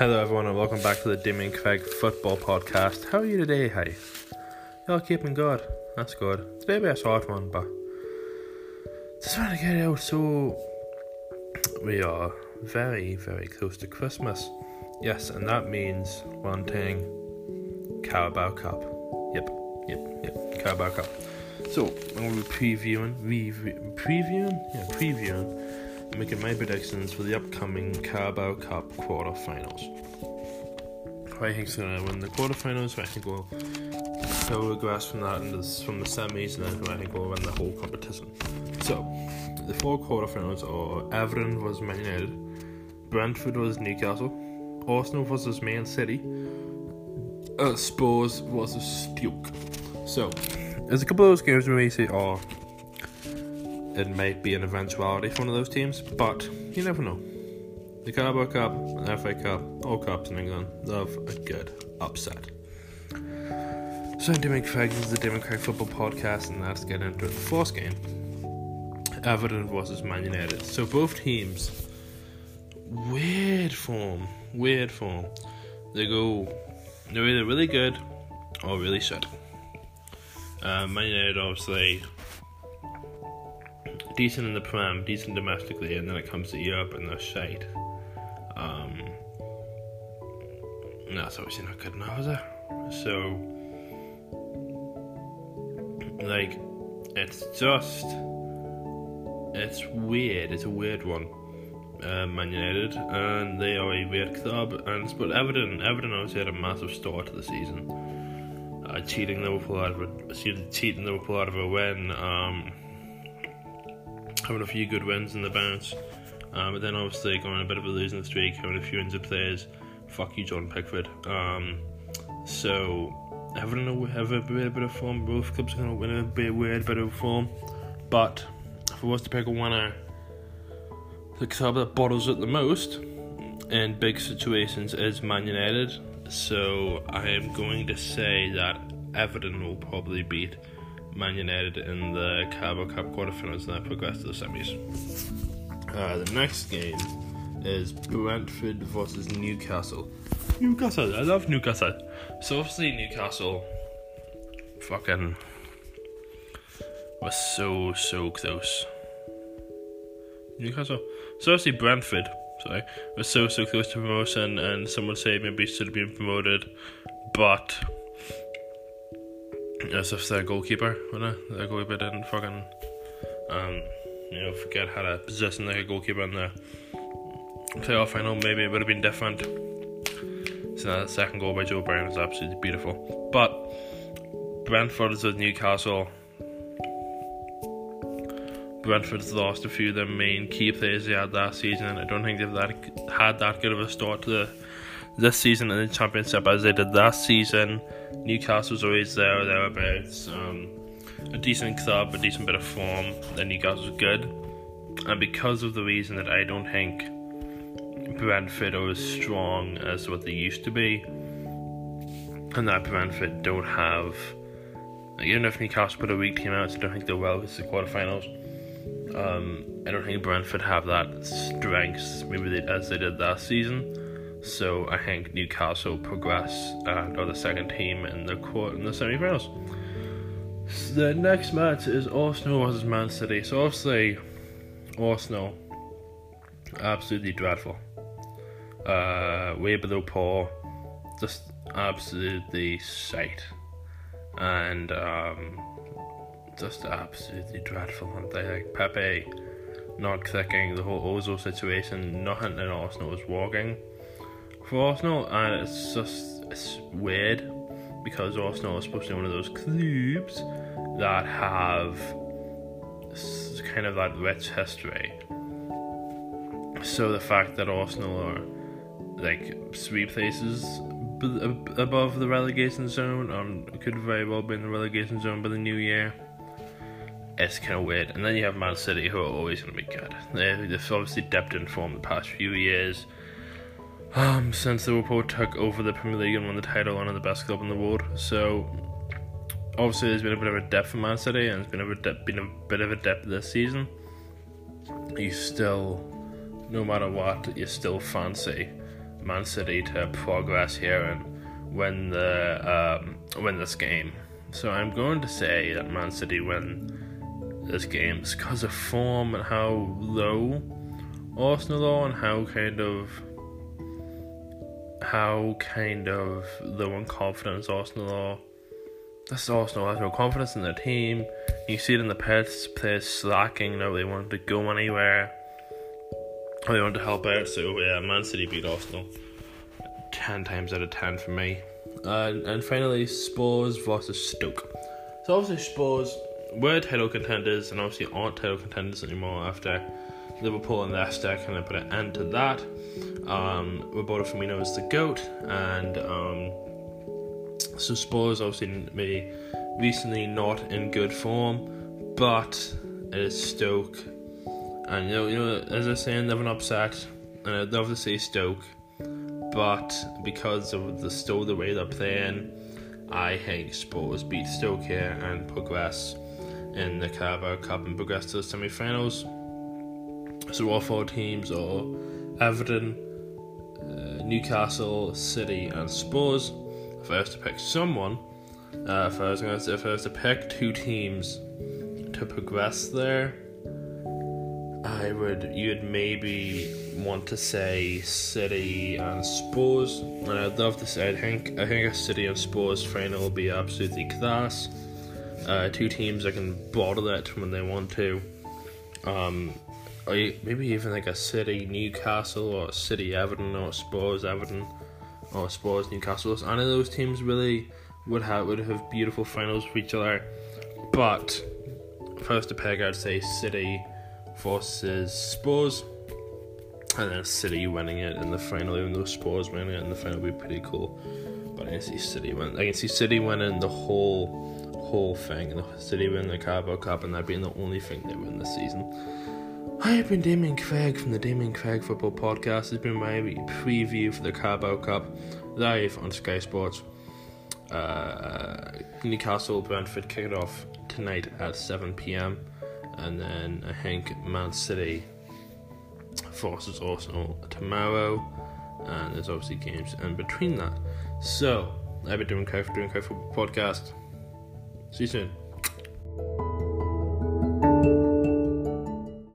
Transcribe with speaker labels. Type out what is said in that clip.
Speaker 1: Hello, everyone, and welcome back to the Damien Craig Football Podcast. How are you today? Hey, y'all keeping good? That's good. It's maybe a short one, but just want to get out. So we are very, very close to Christmas. Yes, and that means one thing: Carabao Cup. Yep, yep, yep. Carabao Cup. So I'm going to be previewing, re- previewing, yeah, previewing, making my predictions for the upcoming Carabao Cup quarterfinals. I think's going to win the quarterfinals? I think we'll progress from that into from the semis, and then I think we'll win the whole competition. So the four quarterfinals are Everton was Man United, Brentford was Newcastle, Arsenal versus Man City, uh, Spurs versus Stoke. So there's a couple of those games where we say, oh, it might be an eventuality for one of those teams, but you never know. The Carabao Cup, the FA Cup, all cups in England love a good upset. So Craig, this is the Craig Football Podcast, and let's get into the first game. Everton versus Man United. So both teams, weird form, weird form. They go, they're either really good or really shit. Uh, Man United obviously decent in the Prem, decent domestically, and then it comes to Europe and they're shite. Um, that's obviously not good enough, is it? So, like, it's just, it's weird. It's a weird one. Uh, Man United, and they are a weird club. And but Everton, Everton obviously had a massive start to the season uh, cheating Liverpool out of a cheating Liverpool out of a win. Um, having a few good wins in the bounce, uh, but then obviously going a bit of a losing streak, having a few injured players. Fuck you, John Pickford. Um, so Everton have a weird bit of form. Both clubs are going to win a bit weird bit of form, but if I was to pick a winner, the club that bottles it the most in big situations is Man United. So I am going to say that Everton will probably beat Man United in the Carabao Cup quarterfinals and then progress to the semis. Uh, the next game is Brentford versus Newcastle. Newcastle, I love Newcastle. So obviously Newcastle, fucking was so so close. Newcastle. So obviously Brentford sorry, was so so close to promotion, and some would say maybe should have been promoted, but as if their goalkeeper, it? Their goalkeeper didn't fucking, um, you know, forget how to position their goalkeeper in the playoff final. Maybe it would have been different. So that second goal by Joe Bryan was absolutely beautiful. But Brentford is with Newcastle. Brentford's lost a few of their main key players they had last season. and I don't think they've that, had that good of a start to the, this season in the Championship as they did last season. Newcastle's always there, or thereabouts. Um, a decent club, a decent bit of form. Then Newcastle's good. And because of the reason that I don't think Brentford are as strong as what they used to be, and that Brentford don't have. Even if Newcastle put a weak team out, I don't think they're well with the quarterfinals. Um, I don't think Brentford have that strength maybe they, as they did last season. So I think Newcastle progress and are the second team in the court in the semi-finals. So the next match is Arsenal versus Man City. So obviously, Arsenal absolutely dreadful. Uh, way below par, just absolutely sight, and um, just absolutely dreadful, aren't they? Like Pepe not clicking, the whole Ozil situation, nothing in Arsenal is working for Arsenal, and it's just it's weird because Arsenal is supposed to be one of those clubs that have kind of that rich history. So the fact that Arsenal are like three places above the relegation zone, and could very well be in the relegation zone by the new year it's kind of weird. And then you have Man City, who are always going to be good. They, have obviously dipped in form the past few years. Um, since Liverpool took over the Premier League and won the title, one of the best club in the world. So, obviously, there's been a bit of a dip for Man City, and it's been a dip, been a bit of a dip this season. You still, no matter what, you still fancy Man City to progress here and win the um, win this game. So I'm going to say that Man City win this game because of form and how low Arsenal are and how kind of how kind of low in confidence Arsenal are. This is Arsenal has no confidence in their team. You see it in the pits, players slacking, nobody wanted to go anywhere. They wanted to help out, so yeah, Man City beat Arsenal 10 times out of 10 for me. And finally, Spurs versus Stoke. So obviously Spurs were title contenders and obviously aren't title contenders anymore after Liverpool and Leicester kind of put an end to that. Um, Roberto Firmino is the GOAT and um, so Spurs obviously maybe recently not in good form, but it is Stoke. And you know, you know, as I say, never an upset, and I'd love to see Stoke, but because of the still the way they're playing, I think Spurs beat Stoke here and progress in the Carabao Cup and progress to the semi-finals. So all four teams are Everton, uh, Newcastle, City, and Spurs. If I was to pick someone, uh, if I was going to, if I was to pick two teams to progress there, I would you'd maybe want to say City and Spurs, and I'd love to say I think I think a City and Spurs final will be absolutely class. Uh, two teams that can bottle it when they want to. Um, or maybe even like a City Newcastle or City Everton or Spurs Everton or Spurs Newcastle. Any of those teams really would have would have beautiful finals for each other. But first to pick, I'd say City versus Spurs, and then City winning it in the final. Even though Spurs winning it in the final would be pretty cool. But I can see City win. I can see City winning the whole whole thing, the City win the Carabao Cup, and that being the only thing they win this season. I have been Damien Craig from the Damien Craig Football Podcast. It's been my preview for the Carabao Cup live on Sky Sports. Uh, Newcastle Brentford kick it off tonight at 7 pm, and then I think Man City versus Arsenal tomorrow, and there's obviously games in between that. So, I've been doing Craig, doing Craig Football Podcast. See you soon.